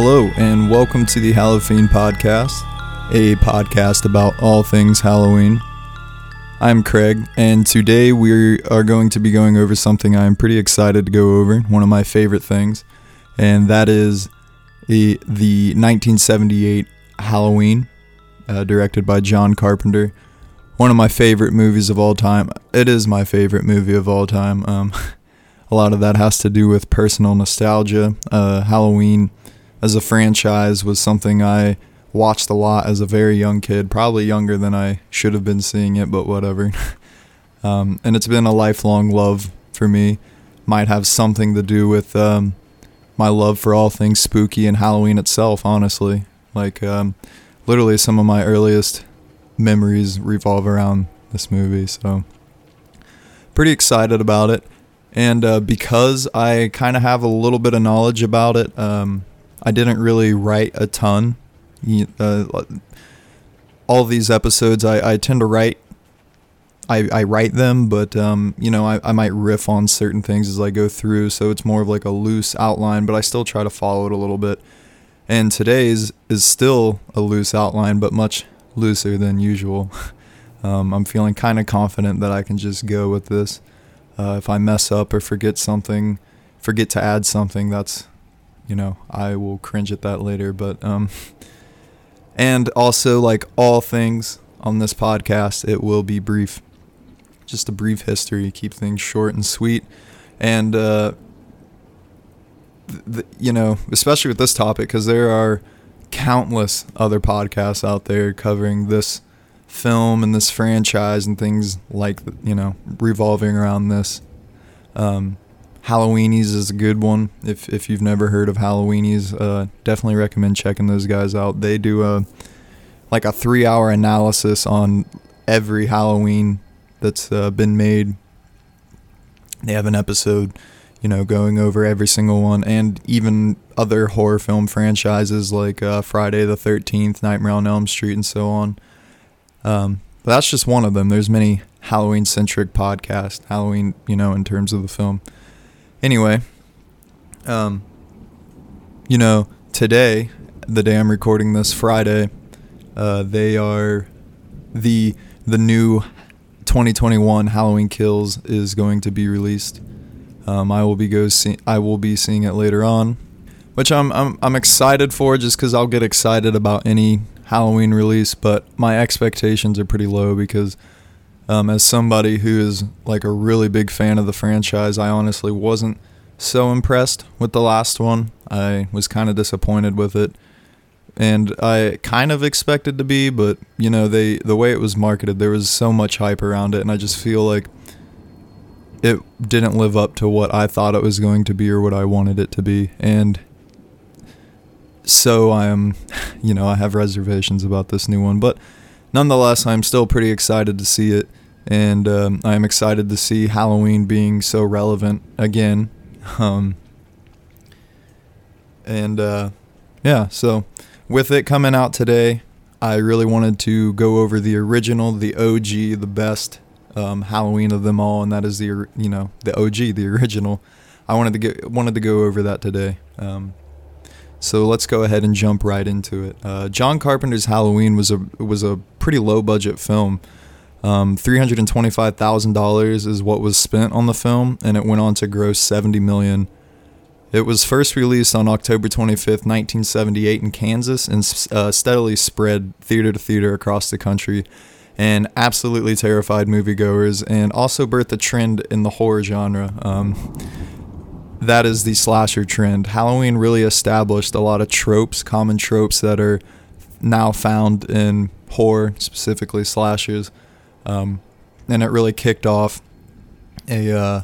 Hello, and welcome to the Halloween Podcast, a podcast about all things Halloween. I'm Craig, and today we are going to be going over something I'm pretty excited to go over, one of my favorite things, and that is the, the 1978 Halloween, uh, directed by John Carpenter. One of my favorite movies of all time. It is my favorite movie of all time. Um, a lot of that has to do with personal nostalgia. Uh, Halloween as a franchise was something I watched a lot as a very young kid, probably younger than I should have been seeing it, but whatever. um, and it's been a lifelong love for me. Might have something to do with um, my love for all things spooky and Halloween itself, honestly. Like, um, literally, some of my earliest memories revolve around this movie, so pretty excited about it. And uh, because I kind of have a little bit of knowledge about it, um, I didn't really write a ton. Uh, all these episodes, I, I tend to write. I, I write them, but um, you know, I, I might riff on certain things as I go through, so it's more of like a loose outline, but I still try to follow it a little bit. And today's is still a loose outline, but much looser than usual. Um, I'm feeling kind of confident that I can just go with this. Uh, if I mess up or forget something, forget to add something, that's, you know, I will cringe at that later. But, um, and also, like all things on this podcast, it will be brief. Just a brief history, keep things short and sweet. And, uh, you know, especially with this topic, because there are countless other podcasts out there covering this film and this franchise and things like you know revolving around this. Um, Halloweenies is a good one. If if you've never heard of Halloweenies, uh, definitely recommend checking those guys out. They do a like a three hour analysis on every Halloween that's uh, been made. They have an episode, you know, going over every single one, and even other horror film franchises like uh, Friday the Thirteenth, Nightmare on Elm Street, and so on. Um, but that's just one of them. There's many Halloween centric podcasts. Halloween, you know, in terms of the film. Anyway, um, you know, today, the day I'm recording this, Friday, uh, they are the the new 2021 Halloween Kills is going to be released. Um, I will be go see I will be seeing it later on, which I'm I'm I'm excited for just because I'll get excited about any Halloween release, but my expectations are pretty low because um, as somebody who is like a really big fan of the franchise, I honestly wasn't so impressed with the last one. I was kind of disappointed with it. And I kind of expected to be, but you know, they the way it was marketed, there was so much hype around it and I just feel like it didn't live up to what I thought it was going to be or what I wanted it to be. And so I am, you know, I have reservations about this new one, but nonetheless, I'm still pretty excited to see it, and um, I'm excited to see Halloween being so relevant again. Um, and uh, yeah, so with it coming out today, I really wanted to go over the original, the OG, the best um, Halloween of them all, and that is the you know the OG, the original. I wanted to get wanted to go over that today. Um, so let's go ahead and jump right into it. Uh, John Carpenter's Halloween was a was a pretty low budget film. Um, Three hundred and twenty five thousand dollars is what was spent on the film, and it went on to gross seventy million. It was first released on October twenty fifth, nineteen seventy eight, in Kansas, and uh, steadily spread theater to theater across the country, and absolutely terrified moviegoers, and also birthed a trend in the horror genre. Um, that is the slasher trend. Halloween really established a lot of tropes, common tropes that are now found in horror, specifically slashers. Um, and it really kicked off a, uh,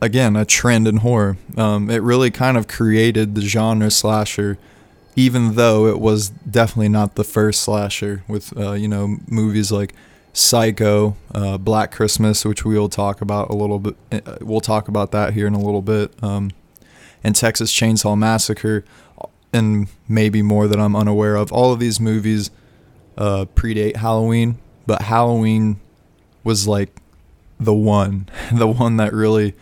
again, a trend in horror. Um, it really kind of created the genre slasher, even though it was definitely not the first slasher with, uh, you know, movies like Psycho, uh, Black Christmas, which we'll talk about a little bit. Uh, we'll talk about that here in a little bit. Um, and Texas Chainsaw Massacre, and maybe more that I'm unaware of. All of these movies uh, predate Halloween, but Halloween was like the one, the one that really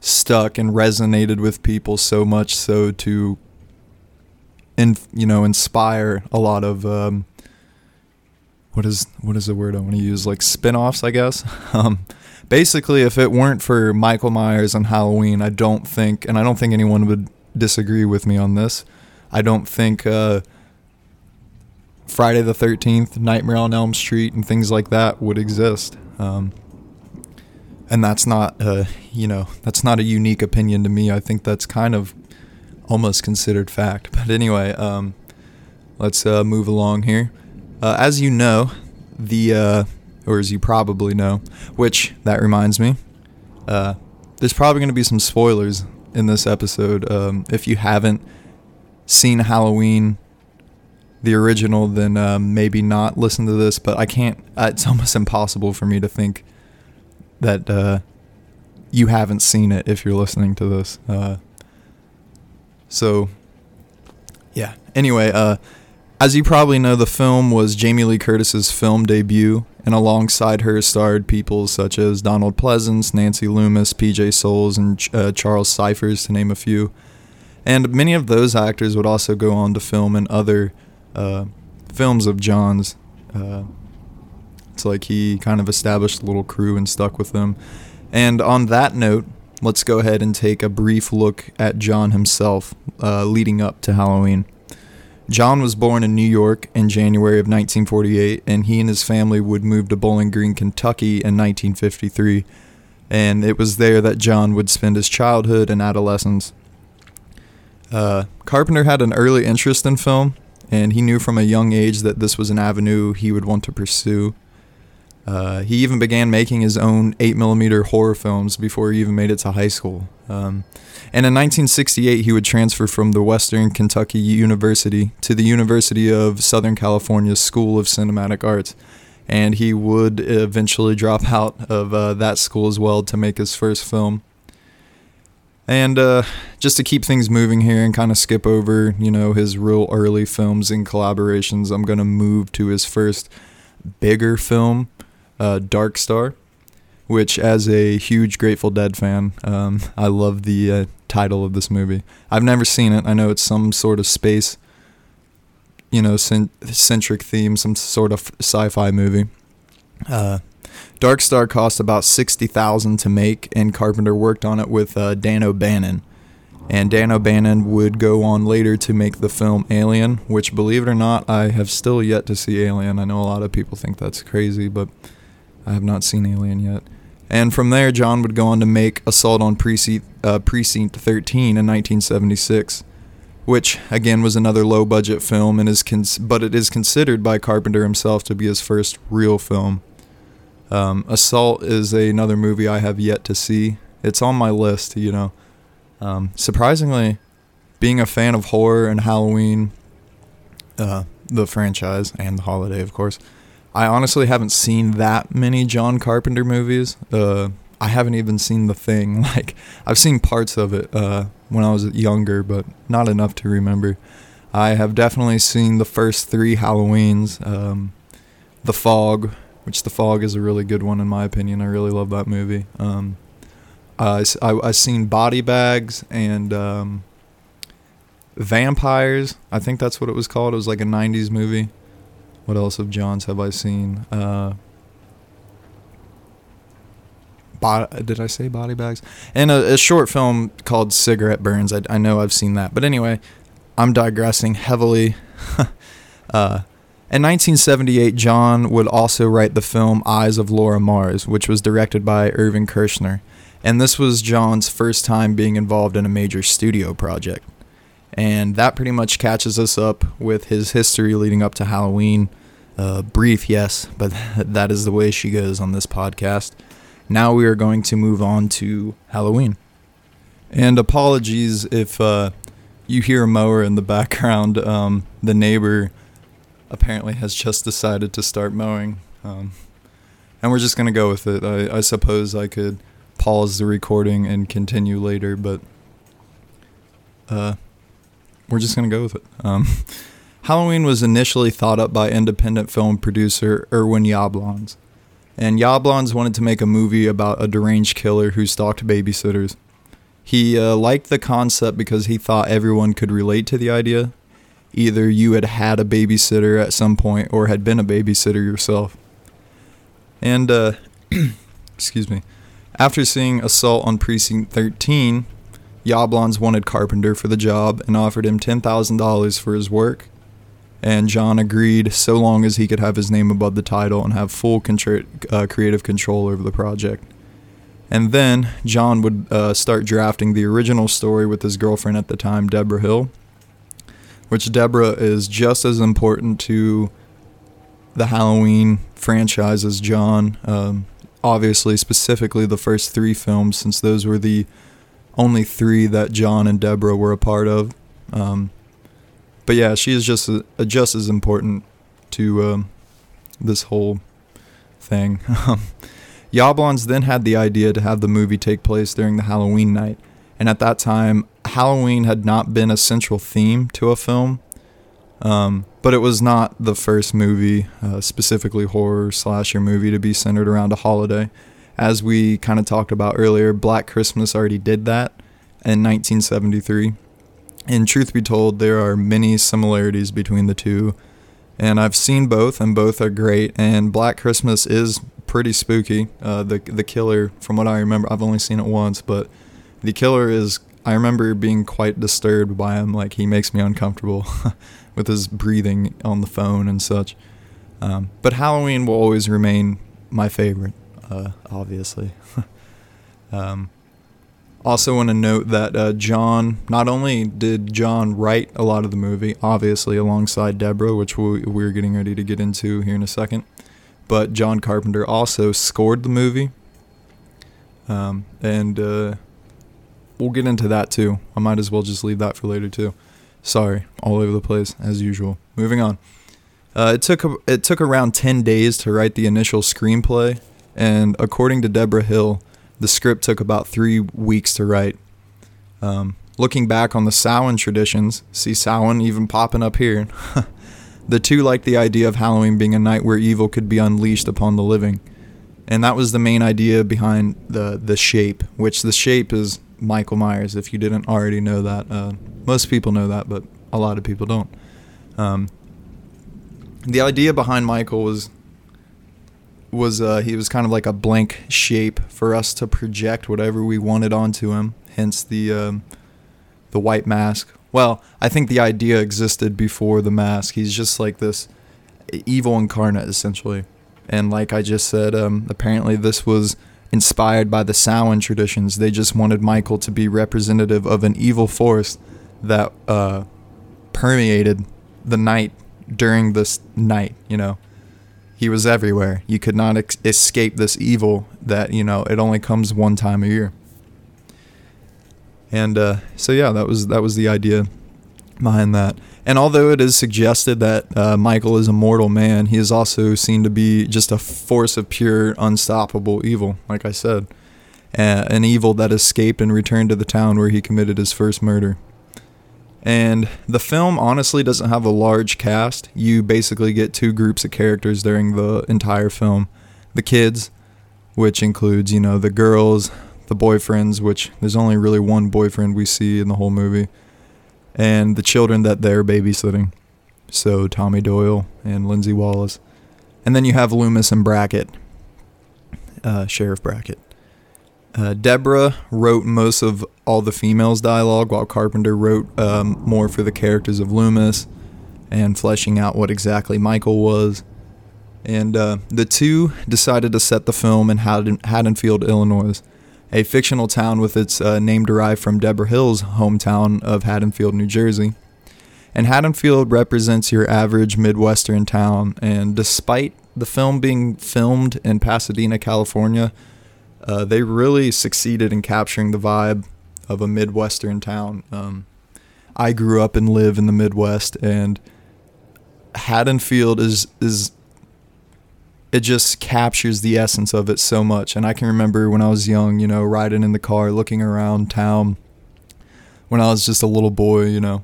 stuck and resonated with people so much so to in you know inspire a lot of um, what is what is the word I want to use? Like spin-offs I guess? Um, basically if it weren't for Michael Myers and Halloween I don't think and I don't think anyone would disagree with me on this. I don't think uh, Friday the 13th Nightmare on Elm Street and things like that would exist. Um, and that's not you know that's not a unique opinion to me. I think that's kind of almost considered fact. But anyway, um, let's uh, move along here. Uh, as you know, the uh, or as you probably know, which that reminds me, uh, there's probably going to be some spoilers in this episode. Um, if you haven't seen Halloween, the original, then um, maybe not listen to this. But I can't. Uh, it's almost impossible for me to think that uh, you haven't seen it if you're listening to this. So, yeah. Anyway, uh, as you probably know, the film was Jamie Lee Curtis's film debut, and alongside her starred people such as Donald Pleasence, Nancy Loomis, PJ Soles, and uh, Charles Cyphers, to name a few. And many of those actors would also go on to film in other uh, films of John's. Uh, it's like he kind of established a little crew and stuck with them. And on that note, let's go ahead and take a brief look at John himself uh, leading up to Halloween. John was born in New York in January of 1948, and he and his family would move to Bowling Green, Kentucky in 1953. And it was there that John would spend his childhood and adolescence. Uh, Carpenter had an early interest in film, and he knew from a young age that this was an avenue he would want to pursue. Uh, he even began making his own 8mm horror films before he even made it to high school. Um, and in 1968, he would transfer from the Western Kentucky University to the University of Southern California School of Cinematic Arts. And he would eventually drop out of uh, that school as well to make his first film. And uh, just to keep things moving here and kind of skip over, you know, his real early films and collaborations, I'm going to move to his first bigger film, uh, Dark Star, which, as a huge Grateful Dead fan, um, I love the uh, title of this movie. I've never seen it. I know it's some sort of space, you know, centric theme, some sort of sci-fi movie. Uh, Dark Star cost about sixty thousand to make, and Carpenter worked on it with uh, Dan O'Bannon. And Dan O'Bannon would go on later to make the film Alien, which, believe it or not, I have still yet to see Alien. I know a lot of people think that's crazy, but I have not seen Alien yet. And from there, John would go on to make Assault on Precinct, uh, Precinct 13 in 1976, which again was another low-budget film, and is cons- but it is considered by Carpenter himself to be his first real film. Um, Assault is a, another movie I have yet to see. It's on my list, you know. Um, surprisingly, being a fan of horror and Halloween, uh, the franchise and the holiday, of course, I honestly haven't seen that many John Carpenter movies. Uh, I haven't even seen The Thing. Like I've seen parts of it uh, when I was younger, but not enough to remember. I have definitely seen the first three Halloweens. Um, the Fog, which The Fog is a really good one in my opinion. I really love that movie. Um, I, I I seen Body Bags and um, Vampires. I think that's what it was called. It was like a '90s movie. What else of John's have I seen? Uh, did I say body bags? And a, a short film called Cigarette Burns. I, I, know I've seen that. But anyway, I'm digressing heavily. uh, in 1978, John would also write the film Eyes of Laura Mars, which was directed by Irvin Kershner. And this was John's first time being involved in a major studio project. And that pretty much catches us up with his history leading up to Halloween. Uh, brief, yes, but that is the way she goes on this podcast. Now we are going to move on to Halloween. And apologies if uh, you hear a mower in the background. Um, the neighbor apparently has just decided to start mowing. Um, and we're just going to go with it. I, I suppose I could pause the recording and continue later, but uh, we're just gonna go with it. Um, Halloween was initially thought up by independent film producer Irwin Yablans, and Yablans wanted to make a movie about a deranged killer who stalked babysitters. He uh, liked the concept because he thought everyone could relate to the idea, either you had had a babysitter at some point or had been a babysitter yourself. And, uh, excuse me, after seeing Assault on Precinct 13, Yablans wanted Carpenter for the job and offered him $10,000 for his work. And John agreed so long as he could have his name above the title and have full uh, creative control over the project. And then John would uh, start drafting the original story with his girlfriend at the time, Deborah Hill, which Deborah is just as important to the Halloween franchise as John. Um, obviously, specifically the first three films, since those were the only three that John and Deborah were a part of. Um, but yeah, she is just a, a just as important to um, this whole thing. Yablans then had the idea to have the movie take place during the Halloween night, and at that time, Halloween had not been a central theme to a film. Um, but it was not the first movie, uh, specifically horror slasher movie, to be centered around a holiday. As we kind of talked about earlier, Black Christmas already did that in 1973. And truth be told, there are many similarities between the two. And I've seen both, and both are great. And Black Christmas is pretty spooky. Uh, the the killer, from what I remember, I've only seen it once, but the killer is. I remember being quite disturbed by him. Like he makes me uncomfortable with his breathing on the phone and such. Um, but Halloween will always remain my favorite, uh, obviously. um, also, want to note that uh, John, not only did John write a lot of the movie, obviously alongside Deborah, which we, we're getting ready to get into here in a second, but John Carpenter also scored the movie. Um, and uh, we'll get into that too. I might as well just leave that for later too. Sorry, all over the place as usual. Moving on. Uh, it took it took around ten days to write the initial screenplay, and according to Deborah Hill, the script took about three weeks to write. Um, looking back on the Samhain traditions, see Samhain even popping up here. The two liked the idea of Halloween being a night where evil could be unleashed upon the living. And that was the main idea behind the, the shape, which the shape is Michael Myers, if you didn't already know that. Uh, most people know that, but a lot of people don't. Um, the idea behind Michael was was uh, he was kind of like a blank shape for us to project whatever we wanted onto him. Hence the um, the white mask, well, I think the idea existed before the mask. He's just like this evil incarnate, essentially. And like I just said, um, apparently this was inspired by the Samhain traditions. They just wanted Michael to be representative of an evil force that uh, permeated the night during this night, you know. He was everywhere. You could not ex- escape this evil that, you know, it only comes one time a year. And uh, so yeah, that was that was the idea behind that. And although it is suggested that uh, Michael is a mortal man, he is also seen to be just a force of pure, unstoppable evil. Like I said, uh, an evil that escaped and returned to the town where he committed his first murder. And the film honestly doesn't have a large cast. You basically get two groups of characters during the entire film the kids, which includes, you know, the girls, the boyfriends, which there's only really one boyfriend we see in the whole movie, and the children that they're babysitting. So Tommy Doyle and Lindsay Wallace. And then you have Loomis and Brackett, uh, Sheriff Brackett. Uh, Debra wrote most of all the females' dialogue, while Carpenter wrote um, more for the characters of Loomis and fleshing out what exactly Michael was. And uh, the two decided to set the film in Haddonfield, Illinois a fictional town with its uh, name derived from Deborah Hill's hometown of Haddonfield, New Jersey. And Haddonfield represents your average Midwestern town, and despite the film being filmed in Pasadena, California, uh, they really succeeded in capturing the vibe of a Midwestern town. Um, I grew up and live in the Midwest, and Haddonfield is is it just captures the essence of it so much. And I can remember when I was young, you know, riding in the car, looking around town when I was just a little boy, you know.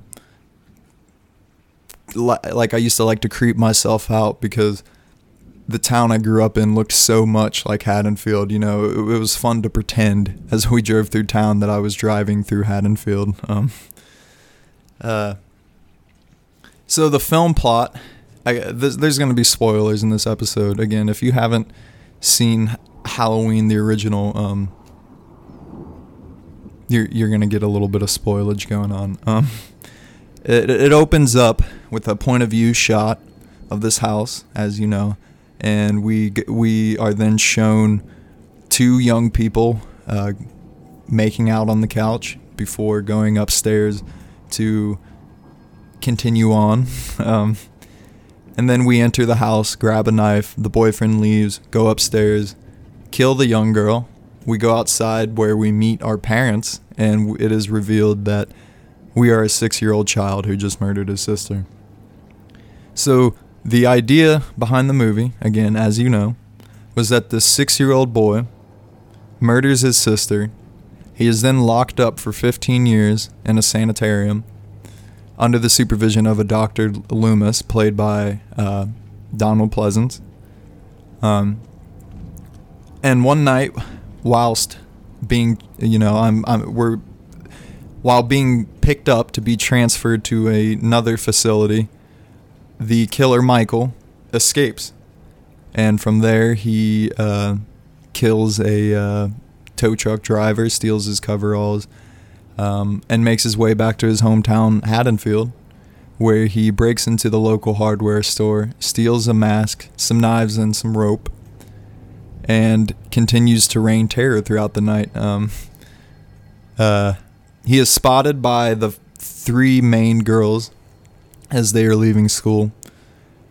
Like I used to like to creep myself out because the town I grew up in looked so much like Haddonfield. You know, it, it was fun to pretend as we drove through town that I was driving through Haddonfield. Um, uh, So the film plot, I, there's, going to be spoilers in this episode. Again, if you haven't seen Halloween the original, um, you're you're going to get a little bit of spoilage going on. Um, it it opens up with a point of view shot of this house, as you know, and we we are then shown two young people uh, making out on the couch before going upstairs to continue on. Um, and then we enter the house, grab a knife, the boyfriend leaves, go upstairs, kill the young girl. We go outside where we meet our parents, and it is revealed that we are a six year old child who just murdered his sister. So, the idea behind the movie, again, as you know, was that this six year old boy murders his sister. He is then locked up for 15 years in a sanitarium under the supervision of a Dr. Loomis, played by uh, Donald Pleasence. Um, and one night, whilst being, you know, I'm, I'm, we're, while being picked up to be transferred to a, another facility, the killer Michael escapes, and from there he uh, kills a uh, tow truck driver, steals his coveralls, um, and makes his way back to his hometown, Haddonfield, where he breaks into the local hardware store, steals a mask, some knives, and some rope, and continues to rain terror throughout the night. Um, uh, he is spotted by the three main girls as they are leaving school,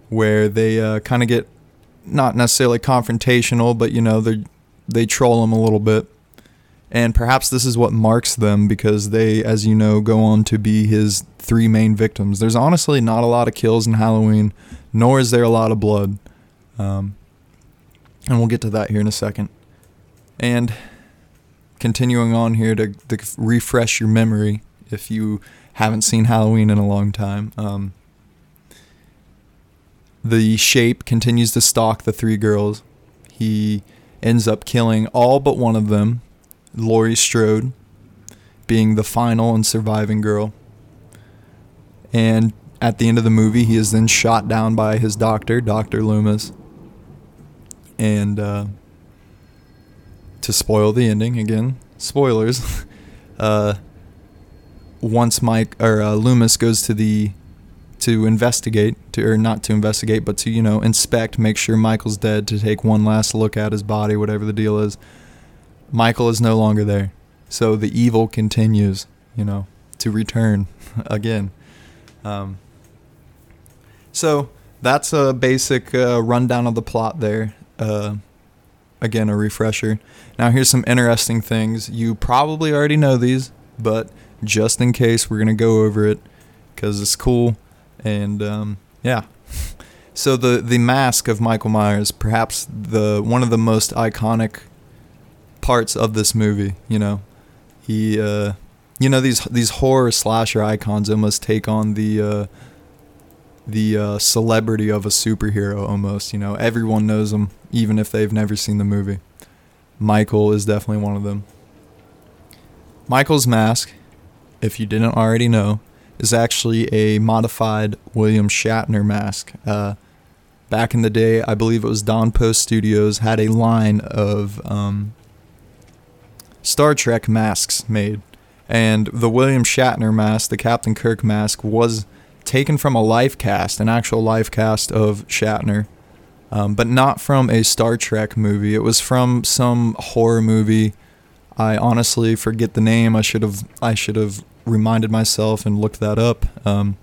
where they uh, kind of get not necessarily confrontational, but you know they they troll him a little bit and perhaps this is what marks them because they, as you know, go on to be his three main victims. There's honestly not a lot of kills in Halloween, nor is there a lot of blood. Um, and we'll get to that here in a second. And continuing on here to, to refresh your memory if you haven't seen Halloween in a long time. Um, the shape continues to stalk the three girls. He ends up killing all but one of them Laurie Strode being the final and surviving girl. And at the end of the movie, he is then shot down by his doctor, Dr. Loomis. And uh, to spoil the ending, again, spoilers, uh, once Mike or uh, Loomis goes to the to investigate to or not to investigate but to you know inspect make sure Michael's dead to take one last look at his body whatever the deal is Michael is no longer there. So the evil continues, you know, to return again. Um, so that's a basic uh, rundown of the plot there. Uh, again, a refresher. Now, here's some interesting things. You probably already know these, but just in case, we're going to go over it because it's cool. And um, yeah. So the the mask of Michael Myers, perhaps the one of the most iconic parts of this movie. You know, he, uh, you know, these these horror slasher icons almost take on the uh, the uh, celebrity of a superhero. Almost, you know, everyone knows him, even if they've never seen the movie. Michael is definitely one of them. Michael's mask, if you didn't already know, is actually a modified William Shatner mask. Uh, back in the day, I believe it was Don Post Studios had a line of um, Star Trek masks made. And the William Shatner mask, the Captain Kirk mask, was taken from a life cast, an actual life cast of Shatner, um, but not from a Star Trek movie. It was from some horror movie. I honestly forget the name. I should have I should have reminded myself and looked that up. Um,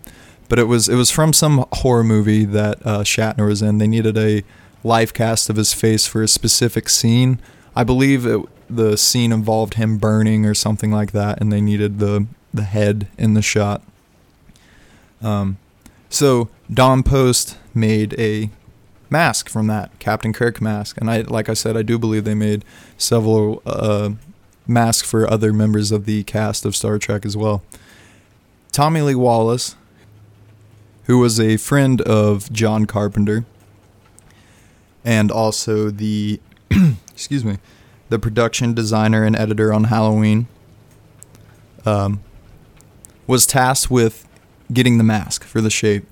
but it was it was from some horror movie that uh, Shatner was in. They needed a live cast of his face for a specific scene. I believe it, the scene involved him burning or something like that, and they needed the the head in the shot. Um, so Don Post made a mask from that Captain Kirk mask, and I, like I said, I do believe they made several uh, masks for other members of the cast of Star Trek as well. Tommy Lee Wallace, who was a friend of John Carpenter, and also the excuse me the production designer and editor on Halloween, um, was tasked with getting the mask for the shape.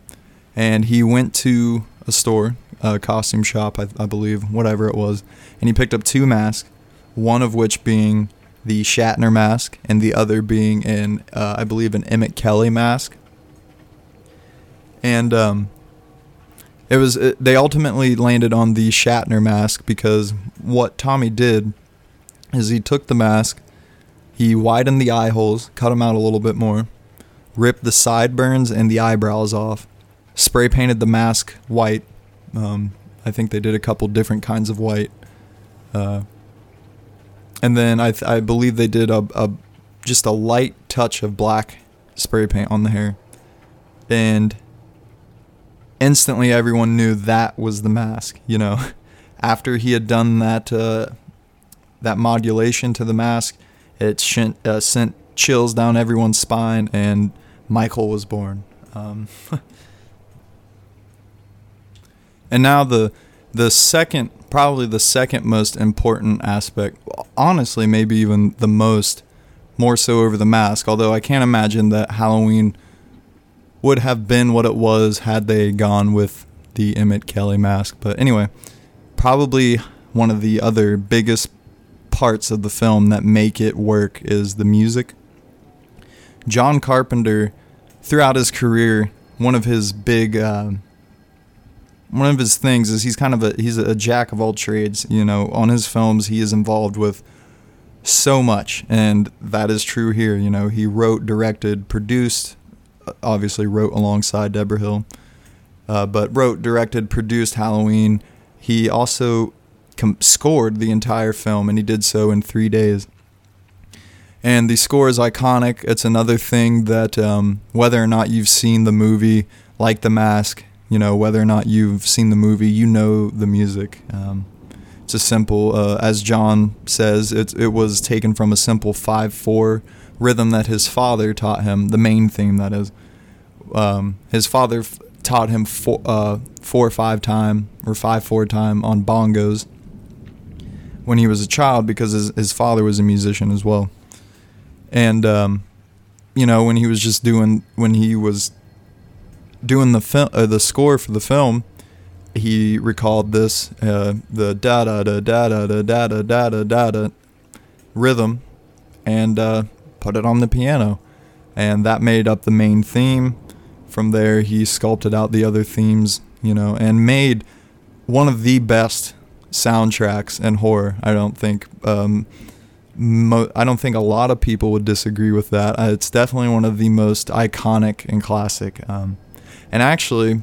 and he went to a store, a costume shop, I, I believe, whatever it was, and he picked up two masks, one of which being the Shatner mask, and the other being an, uh, I believe, an Emmett Kelly mask. And um, it was it, they ultimately landed on the Shatner mask because what Tommy did is he took the mask, he widened the eye holes, cut them out a little bit more, ripped the sideburns and the eyebrows off, spray painted the mask white. Um, I think they did a couple different kinds of white. Uh, and then I, I believe they did a, a just a light touch of black spray paint on the hair. And instantly everyone knew that was the mask, you know. After he had done that uh, that modulation to the mask, it uh, sent chills down everyone's spine and Michael was born. Um, and now the the second, probably the second most important aspect, honestly, maybe even the most, more so over the mask. Although I can't imagine that Halloween would have been what it was had they gone with the Emmett Kelly mask. But anyway, probably one of the other biggest parts of the film that make it work is the music. John Carpenter, throughout his career, one of his big, uh, one of his things is he's kind of a he's a jack of all trades. You know, on his films, he is involved with so much, and that is true here. You know, he wrote, directed, produced, obviously wrote alongside Deborah Hill, uh, but wrote, directed, produced Halloween. He also com- scored the entire film, and he did so in three days and the score is iconic. It's another thing that um, whether or not you've seen the movie, like The Mask, you know, whether or not you've seen the movie, you know the music. Um, it's a simple, uh, as John says, it, it was taken from a simple 5 4 rhythm that his father taught him, the main theme that is. Um, his father f- taught him four, uh, time or five four time on bongos when he was a child because his, his father was a musician as well and um, you know when he was just doing when he was doing the film uh, the score for the film he recalled this uh, the da da da da da da da da da da da da rhythm and uh, put it on the piano and that made up the main theme from there he sculpted out the other themes you know and made one of the best soundtracks in horror i don't think um, mo- I don't think a lot of people would disagree with that. Uh, it's definitely one of the most iconic and classic. Um, and actually,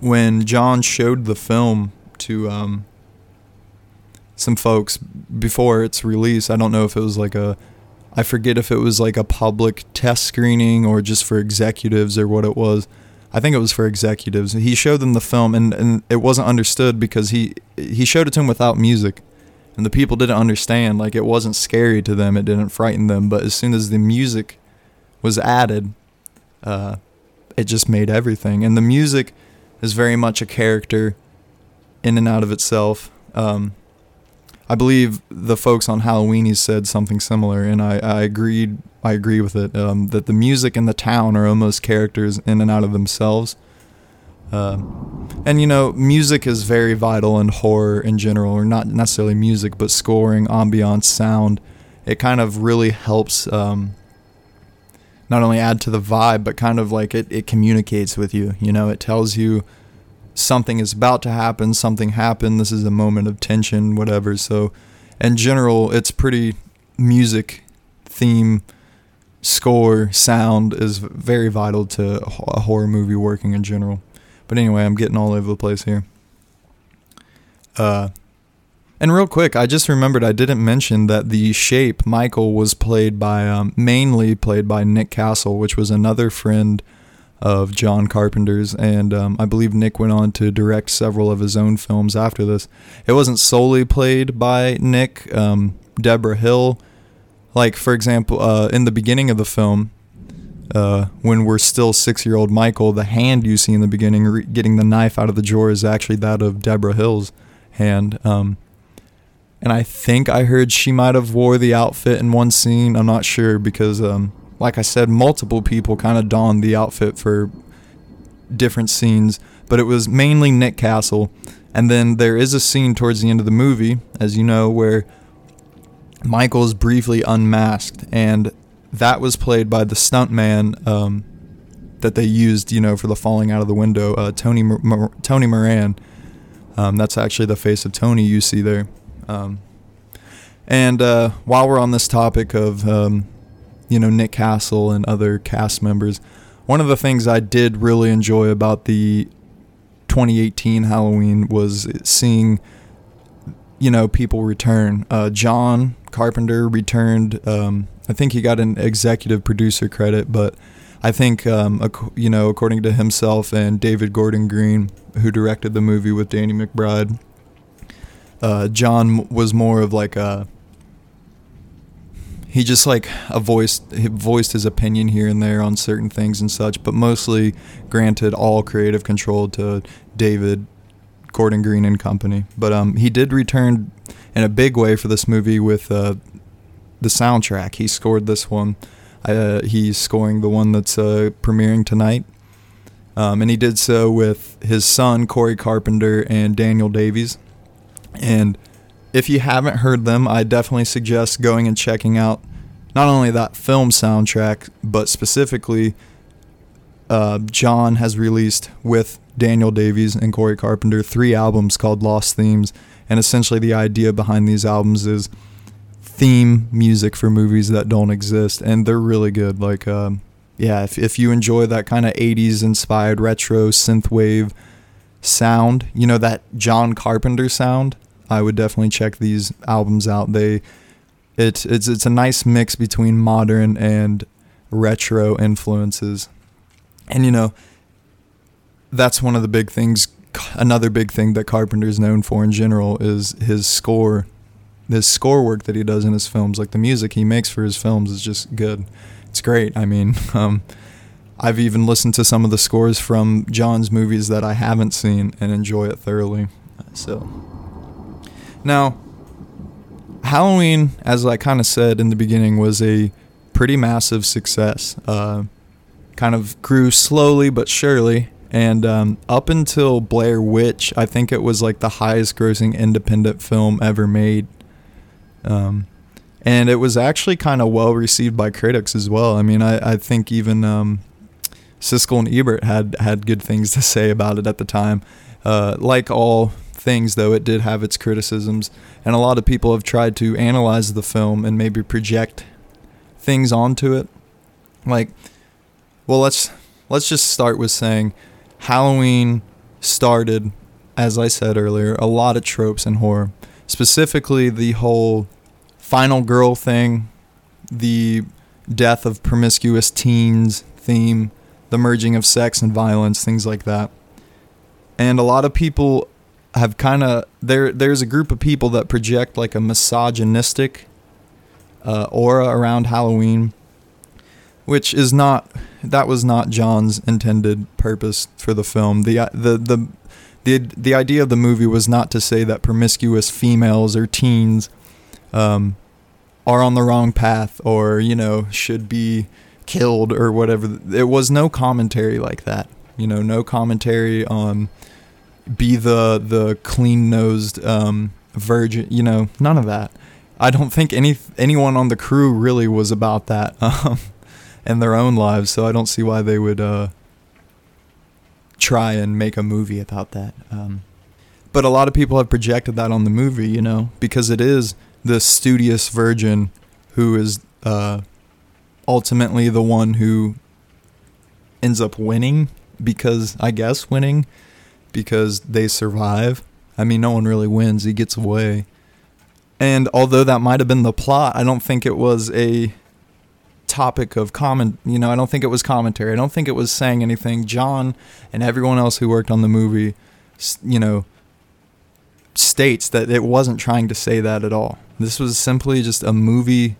when John showed the film to um, some folks before its release, I don't know if it was like a, I forget if it was like a public test screening or just for executives or what it was. I think it was for executives. He showed them the film, and, and it wasn't understood because he he showed it to them without music and the people didn't understand. Like it wasn't scary to them, it didn't frighten them. But as soon as the music was added, uh, it just made everything. And the music is very much a character in and out of itself. Um, I believe the folks on Halloweenies said something similar, and I, I agreed. I agree with it. Um, that the music and the town are almost characters in and out of themselves. Um, and you know, music is very vital in horror in general, or not necessarily music, but scoring, ambiance, sound. It kind of really helps um, not only add to the vibe, but kind of like it, it communicates with you. You know, it tells you something is about to happen, something happened, this is a moment of tension, whatever. So, in general, it's pretty music, theme, score, sound is very vital to a horror movie working in general. But anyway, I'm getting all over the place here. Uh, and real quick, I just remembered I didn't mention that the shape Michael was played by um, mainly played by Nick Castle, which was another friend of John Carpenter's, and um, I believe Nick went on to direct several of his own films after this. It wasn't solely played by Nick. Um, Debra Hill, like for example, uh, in the beginning of the film, uh, when we're still six year old Michael, the hand you see in the beginning, re- getting the knife out of the drawer, is actually that of Deborah Hill's hand. Um, and I think I heard she might have wore the outfit in one scene. I'm not sure because, um, like I said, multiple people kind of donned the outfit for different scenes, but it was mainly Nick Castle. And then there is a scene towards the end of the movie, as you know, where Michael is briefly unmasked, and that was played by the stuntman um, that they used, you know, for the falling out of the window, uh, Tony Mor- Tony Moran. Um, that's actually the face of Tony you see there. Um, and uh, while we're on this topic of, um, you know, Nick Castle and other cast members, one of the things I did really enjoy about the 2018 Halloween was seeing, you know, people return. Uh, John Carpenter returned. Um, I think he got an executive producer credit, but I think, um, ac- you know, according to himself and David Gordon Green, who directed the movie with Danny McBride, uh, John was more of like a he just like a voice voiced his opinion here and there on certain things and such but mostly granted all creative control to david gordon green and company. But um, he did return in a big way for this movie with uh, the soundtrack. He scored this one. Uh, he's scoring the one that's uh, premiering tonight. Um, and he did so with his son corey carpenter and daniel davies and if you haven't heard them, I definitely suggest going and checking out not only that film soundtrack, but specifically, uh, John has released with Daniel Davies and Corey Carpenter three albums called Lost Themes. And essentially, the idea behind these albums is theme music for movies that don't exist. And they're really good. Like, um, yeah, if, if you enjoy that kind of 80s inspired retro synthwave sound, you know, that John Carpenter sound I would definitely check these albums out. They it's it's it's a nice mix between modern and retro influences. And you know, that's one of the big things another big thing that Carpenter is known for in general is his score. His score work that he does in his films, like the music he makes for his films is just good. It's great. I mean, um, I've even listened to some of the scores from John's movies that I haven't seen and enjoy it thoroughly. So now, Halloween, as I kind of said in the beginning, was a pretty massive success. Uh, kind of grew slowly but surely. And um, up until Blair Witch, I think it was like the highest grossing independent film ever made. Um, and it was actually kind of well received by critics as well. I mean, I, I think even um, Siskel and Ebert had, had good things to say about it at the time. Uh, like all things, though, it did have its criticisms, and a lot of people have tried to analyze the film and maybe project things onto it. Like, well, let's let's just start with saying Halloween started, as I said earlier, a lot of tropes in horror, specifically the whole final girl thing, the death of promiscuous teens theme, the merging of sex and violence, things like that. And a lot of people have kind of there. There's a group of people that project like a misogynistic uh, aura around Halloween, which is not. That was not John's intended purpose for the film. the uh, the the the The idea of the movie was not to say that promiscuous females or teens um, are on the wrong path or you know should be killed or whatever. There was no commentary like that. You know, no commentary on be the the clean nosed um, virgin. You know, none of that. I don't think any anyone on the crew really was about that um, in their own lives. So I don't see why they would uh, try and make a movie about that. Um, but a lot of people have projected that on the movie, you know, because it is the studious virgin who is uh, ultimately the one who ends up winning because I guess winning because they survive. I mean, no one really wins, he gets away. And although that might have been the plot, I don't think it was a topic of comment, you know, I don't think it was commentary. I don't think it was saying anything. John and everyone else who worked on the movie, you know, states that it wasn't trying to say that at all. This was simply just a movie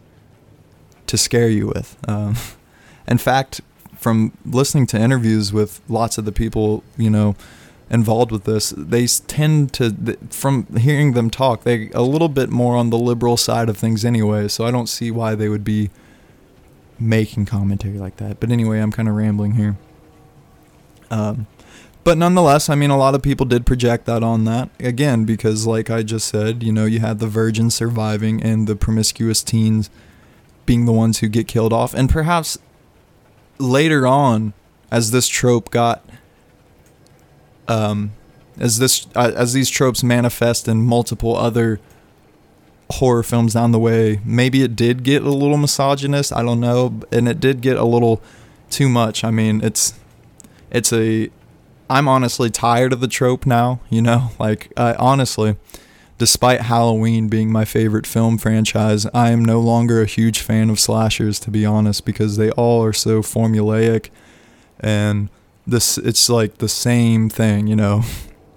to scare you with. Um, in fact, from listening to interviews with lots of the people, you know, involved with this, they tend to, from hearing them talk, they a little bit more on the liberal side of things anyway. So I don't see why they would be making commentary like that. But anyway, I'm kind of rambling here. Um, but nonetheless, I mean, a lot of people did project that on that again because, like I just said, you know, you had the virgin surviving and the promiscuous teens being the ones who get killed off, and perhaps later on, as this trope got, um, as this uh, as these tropes manifest in multiple other horror films down the way, maybe it did get a little misogynist. I don't know, and it did get a little too much. I mean, it's it's a I'm honestly tired of the trope now, you know? Like, I, honestly, despite Halloween being my favorite film franchise, I am no longer a huge fan of slashers, to be honest, because they all are so formulaic and this it's like the same thing, you know.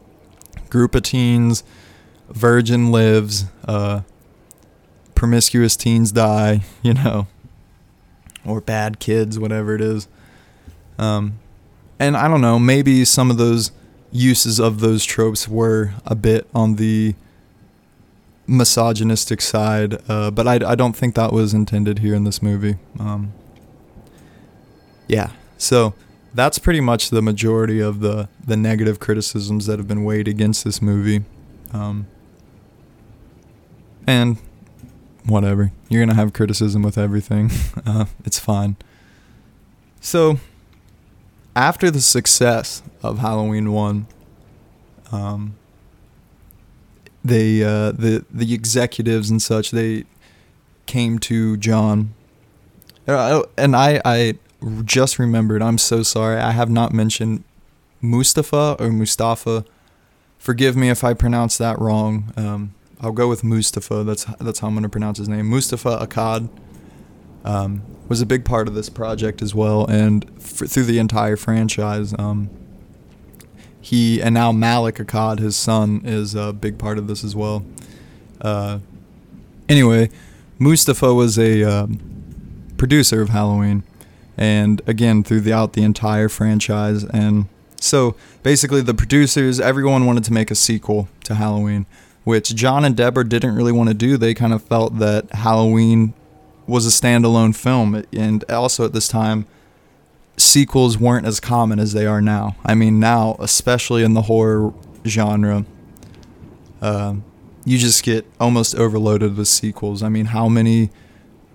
Group of teens, virgin lives, uh, promiscuous teens die, you know, or bad kids, whatever it is. Um, and I don't know, maybe some of those uses of those tropes were a bit on the misogynistic side, uh, but I, I don't think that was intended here in this movie. Um, yeah, so that's pretty much the majority of the, the negative criticisms that have been weighed against this movie. Um, and whatever, you're gonna have criticism with everything. Uh, it's fine. So after the success of Halloween one, um, they uh, the the executives and such they came to John, uh, and I I just remembered. I'm so sorry. I have not mentioned Moustapha or Moustapha. Forgive me if I pronounce that wrong. Um, I'll go with Moustapha. That's that's how I'm going to pronounce his name. Moustapha Akkad um, was a big part of this project as well, and f- through the entire franchise. Um, he and now Malek Akkad, his son, is a big part of this as well. Uh, anyway, Moustapha was a uh, producer of Halloween, and again throughout the entire franchise. And so basically, the producers, everyone wanted to make a sequel to Halloween, which John and Deborah didn't really want to do. They kind of felt that Halloween was a standalone film, and also at this time, sequels weren't as common as they are now. I mean, now, especially in the horror genre, uh, you just get almost overloaded with sequels. I mean, how many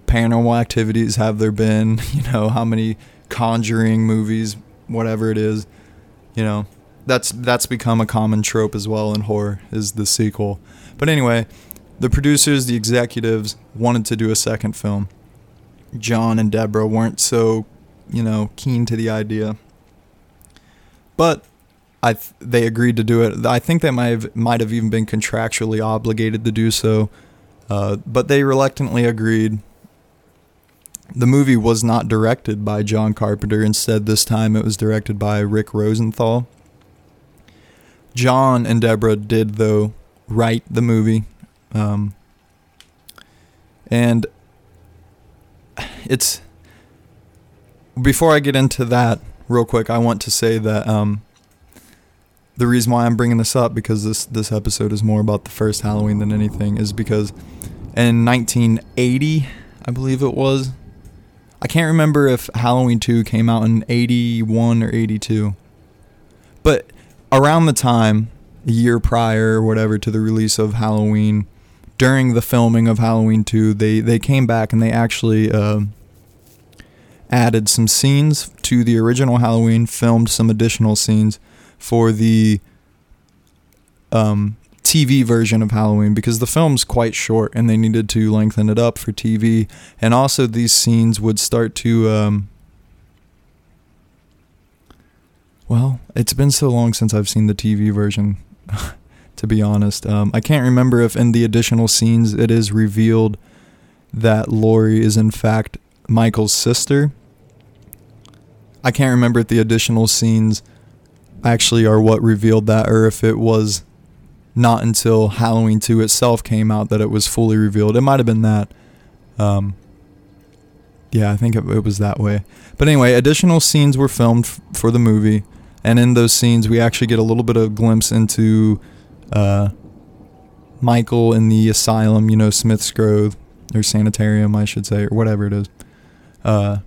paranormal activities have there been? You know, how many Conjuring movies, whatever it is. You know, that's that's become a common trope as well in horror is the sequel. But anyway, the producers, the executives wanted to do a second film. John and Deborah weren't so, you know, keen to the idea. But I th- they agreed to do it. I think they might have might have even been contractually obligated to do so. Uh, but they reluctantly agreed. The movie was not directed by John Carpenter. Instead, this time it was directed by Rick Rosenthal. John and Deborah did, though, write the movie. Um, and it's before I get into that real quick, I want to say that um, the reason why I'm bringing this up because this this episode is more about the first Halloween than anything is because in 1980, I believe it was. I can't remember if Halloween 2 came out in 81 or 82. But around the time, a year prior or whatever to the release of Halloween, during the filming of Halloween 2, they, they came back and they actually uh, added some scenes to the original Halloween, filmed some additional scenes for the um, TV version of Halloween because the film's quite short and they needed to lengthen it up for TV. And also, these scenes would start to. Um, well, it's been so long since I've seen the TV version. to be honest. Um, I can't remember if in the additional scenes it is revealed that Laurie is in fact Michael's sister. I can't remember if the additional scenes actually are what revealed that or if it was not until Halloween 2 itself came out that it was fully revealed. It might have been that. Um, yeah, I think it, it, was that way. But anyway, additional scenes were filmed f- for the movie, and in those scenes, we actually get a little bit of glimpse into uh, Michael in the asylum, you know, Smith's Grove or sanitarium, I should say, or whatever it is. Uh,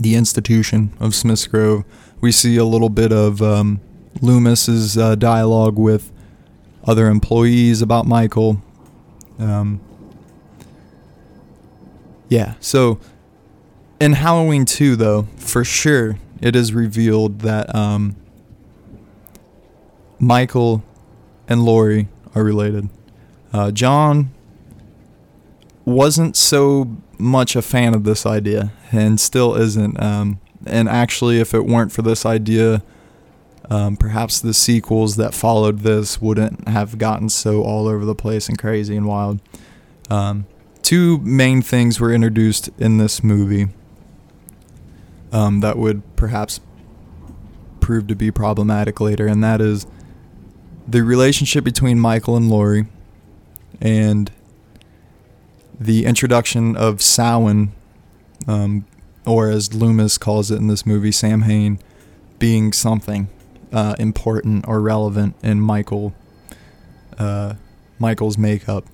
the institution of Smith's Grove, we see a little bit of um, Loomis's uh, dialogue with other employees about Michael. Um, yeah, so in Halloween 2, though, for sure, it is revealed that um, Michael and Laurie are related. Uh, John wasn't so much a fan of this idea and still isn't. Um, and actually, if it weren't for this idea, um, perhaps the sequels that followed this wouldn't have gotten so all over the place and crazy and wild. Um, two main things were introduced in this movie um, that would perhaps prove to be problematic later, and that is the relationship between Michael and Laurie and the introduction of Samhain, um, or as Loomis calls it in this movie, Samhain, being something uh, important or relevant in Michael, uh, Michael's makeup.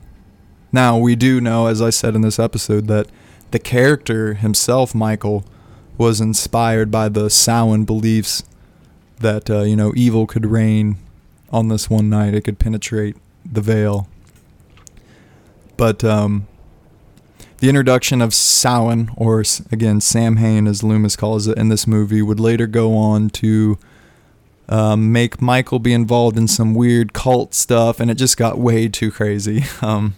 Now we do know, as I said in this episode, that the character himself, Michael, was inspired by the Samhain beliefs that uh, you know evil could reign on this one night. It could penetrate the veil. But um, the introduction of Samhain, or again Sam Samhain as Loomis calls it in this movie, would later go on to um, make Michael be involved in some weird cult stuff, and it just got way too crazy. Um,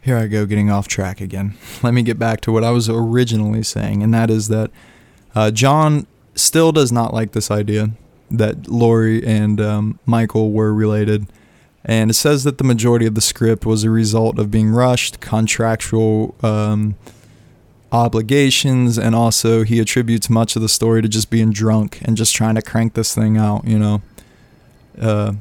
here I go getting off track again. Let me get back to what I was originally saying, and that is that uh, John still does not like this idea that Laurie and um, Michael were related. And it says that the majority of the script was a result of being rushed, contractual um, obligations, and also he attributes much of the story to just being drunk and just trying to crank this thing out, you know. Uh,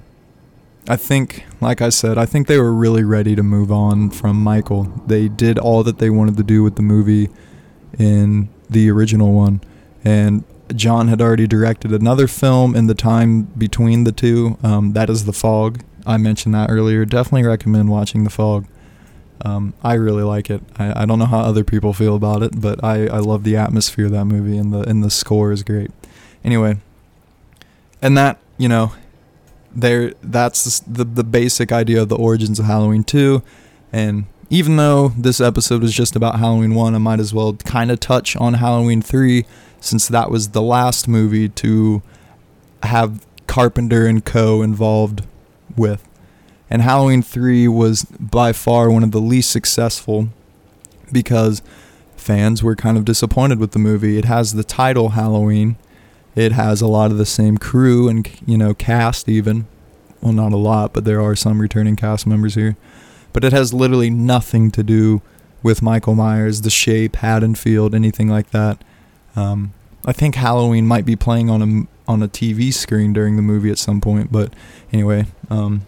I think, like I said, I think they were really ready to move on from Michael. They did all that they wanted to do with the movie in the original one. And John had already directed another film in the time between the two. Um, that is The Fog. I mentioned that earlier. Definitely recommend watching The Fog. Um, I really like it. I, I don't know how other people feel about it, but I, I love the atmosphere of that movie and the and the score is great. Anyway, and that you know there that's the the basic idea of the origins of Halloween 2 and even though this episode was just about Halloween 1 I might as well kind of touch on Halloween 3 since that was the last movie to have Carpenter and co involved with and Halloween 3 was by far one of the least successful because fans were kind of disappointed with the movie. It has the title Halloween, it has a lot of the same crew and you know cast even. Well, not a lot, but there are some returning cast members here. But it has literally nothing to do with Michael Myers, the shape, Haddonfield, anything like that. Um, I think Halloween might be playing on a on a TV screen during the movie at some point. But anyway, um,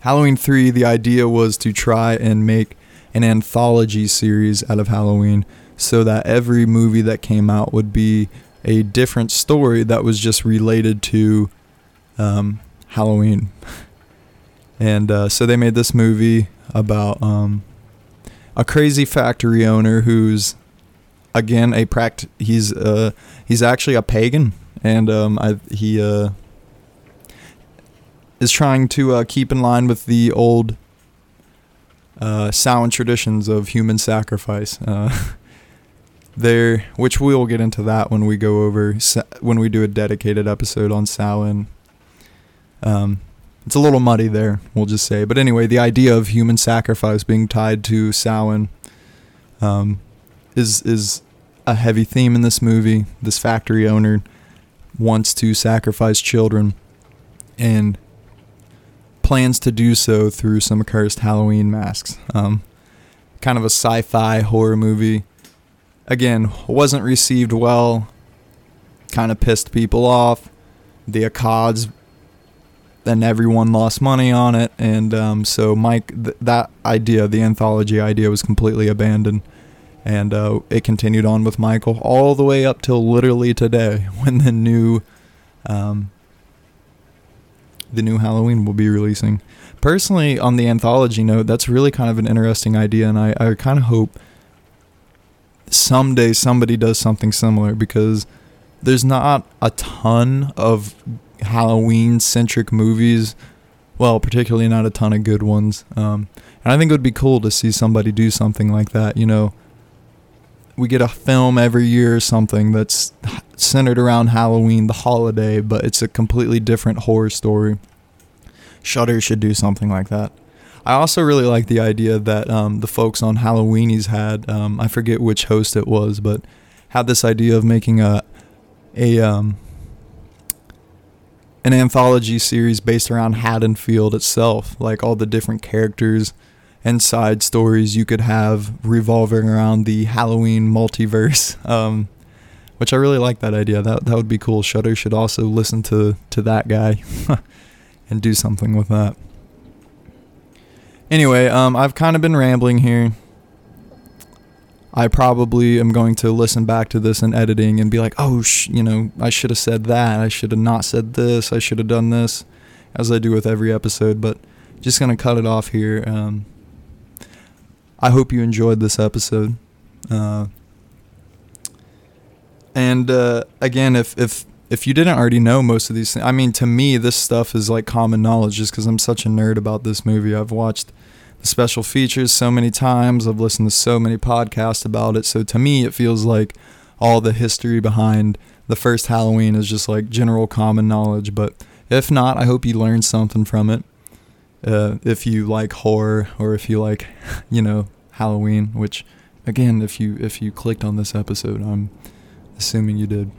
Halloween three. The idea was to try and make an anthology series out of Halloween, so that every movie that came out would be a different story that was just related to um, Halloween. And uh, so they made this movie about um, a crazy factory owner who's again a pract he's uh he's actually a pagan and um I he uh is trying to uh, keep in line with the old uh Samhain traditions of human sacrifice. Uh there, which we will get into that when we go over when we do a dedicated episode on Samhain. Um, it's a little muddy there, we'll just say. But anyway, the idea of human sacrifice being tied to Samhain um, is is a heavy theme in this movie. This factory owner wants to sacrifice children and plans to do so through some accursed Halloween masks. Um, kind of a sci-fi horror movie again, wasn't received well. Kind of pissed people off. The Akkads, then everyone lost money on it, and um, so Mike, th- that idea, the anthology idea, was completely abandoned, and uh, it continued on with Michael all the way up till literally today, when the new, um, the new Halloween will be releasing. Personally, on the anthology note, that's really kind of an interesting idea, and I, I kind of hope someday somebody does something similar because there's not a ton of Halloween centric movies. Well, particularly not a ton of good ones. Um, and I think it would be cool to see somebody do something like that. You know, we get a film every year or something that's centered around Halloween, the holiday, but it's a completely different horror story. Shudder should do something like that. I also really like the idea that um, the folks on Halloweenies had. Um, I forget which host it was, but had this idea of making a a um, an anthology series based around Haddonfield itself, like all the different characters and side stories you could have revolving around the Halloween multiverse. Um, which I really like that idea. That that would be cool. Shudder should also listen to to that guy and do something with that. Anyway, um, I've kind of been rambling here. I probably am going to listen back to this in editing and be like, oh, sh- you know, I should have said that. I should have not said this. I should have done this, as I do with every episode. But just gonna cut it off here. Um, I hope you enjoyed this episode. Uh, and uh, again, if if if you didn't already know most of these things, I mean, to me, this stuff is like common knowledge just because I'm such a nerd about this movie. I've watched the special features so many times, I've listened to so many podcasts about it. So to me, it feels like all the history behind the first Halloween is just like general common knowledge. But if not, I hope you learned something from it. Uh, if you like horror or if you like, you know, Halloween, which again, if you if you clicked on this episode, I'm assuming you did.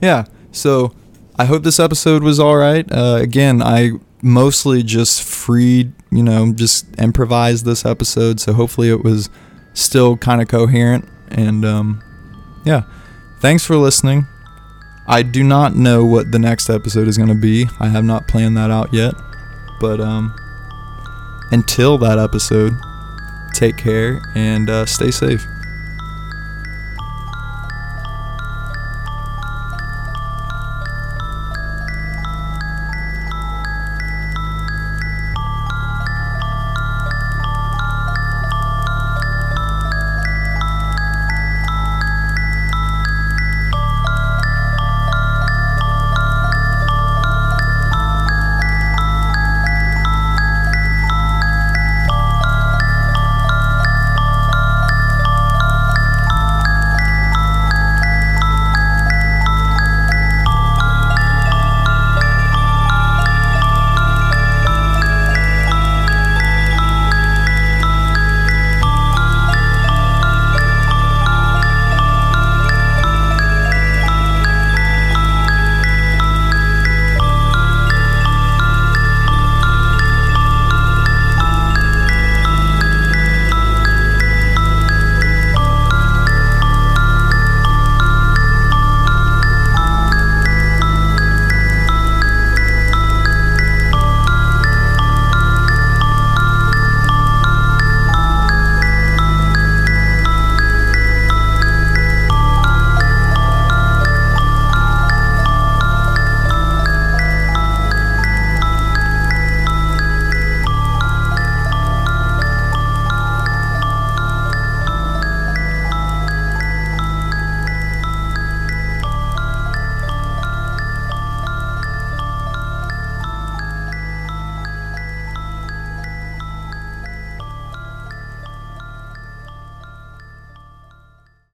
Yeah, so I hope this episode was all right. Uh, again, I mostly just freed, you know, just improvised this episode, so hopefully it was still kind of coherent. And um, yeah, thanks for listening. I do not know what the next episode is going to be. I have not planned that out yet. But um, until that episode, take care and uh, stay safe.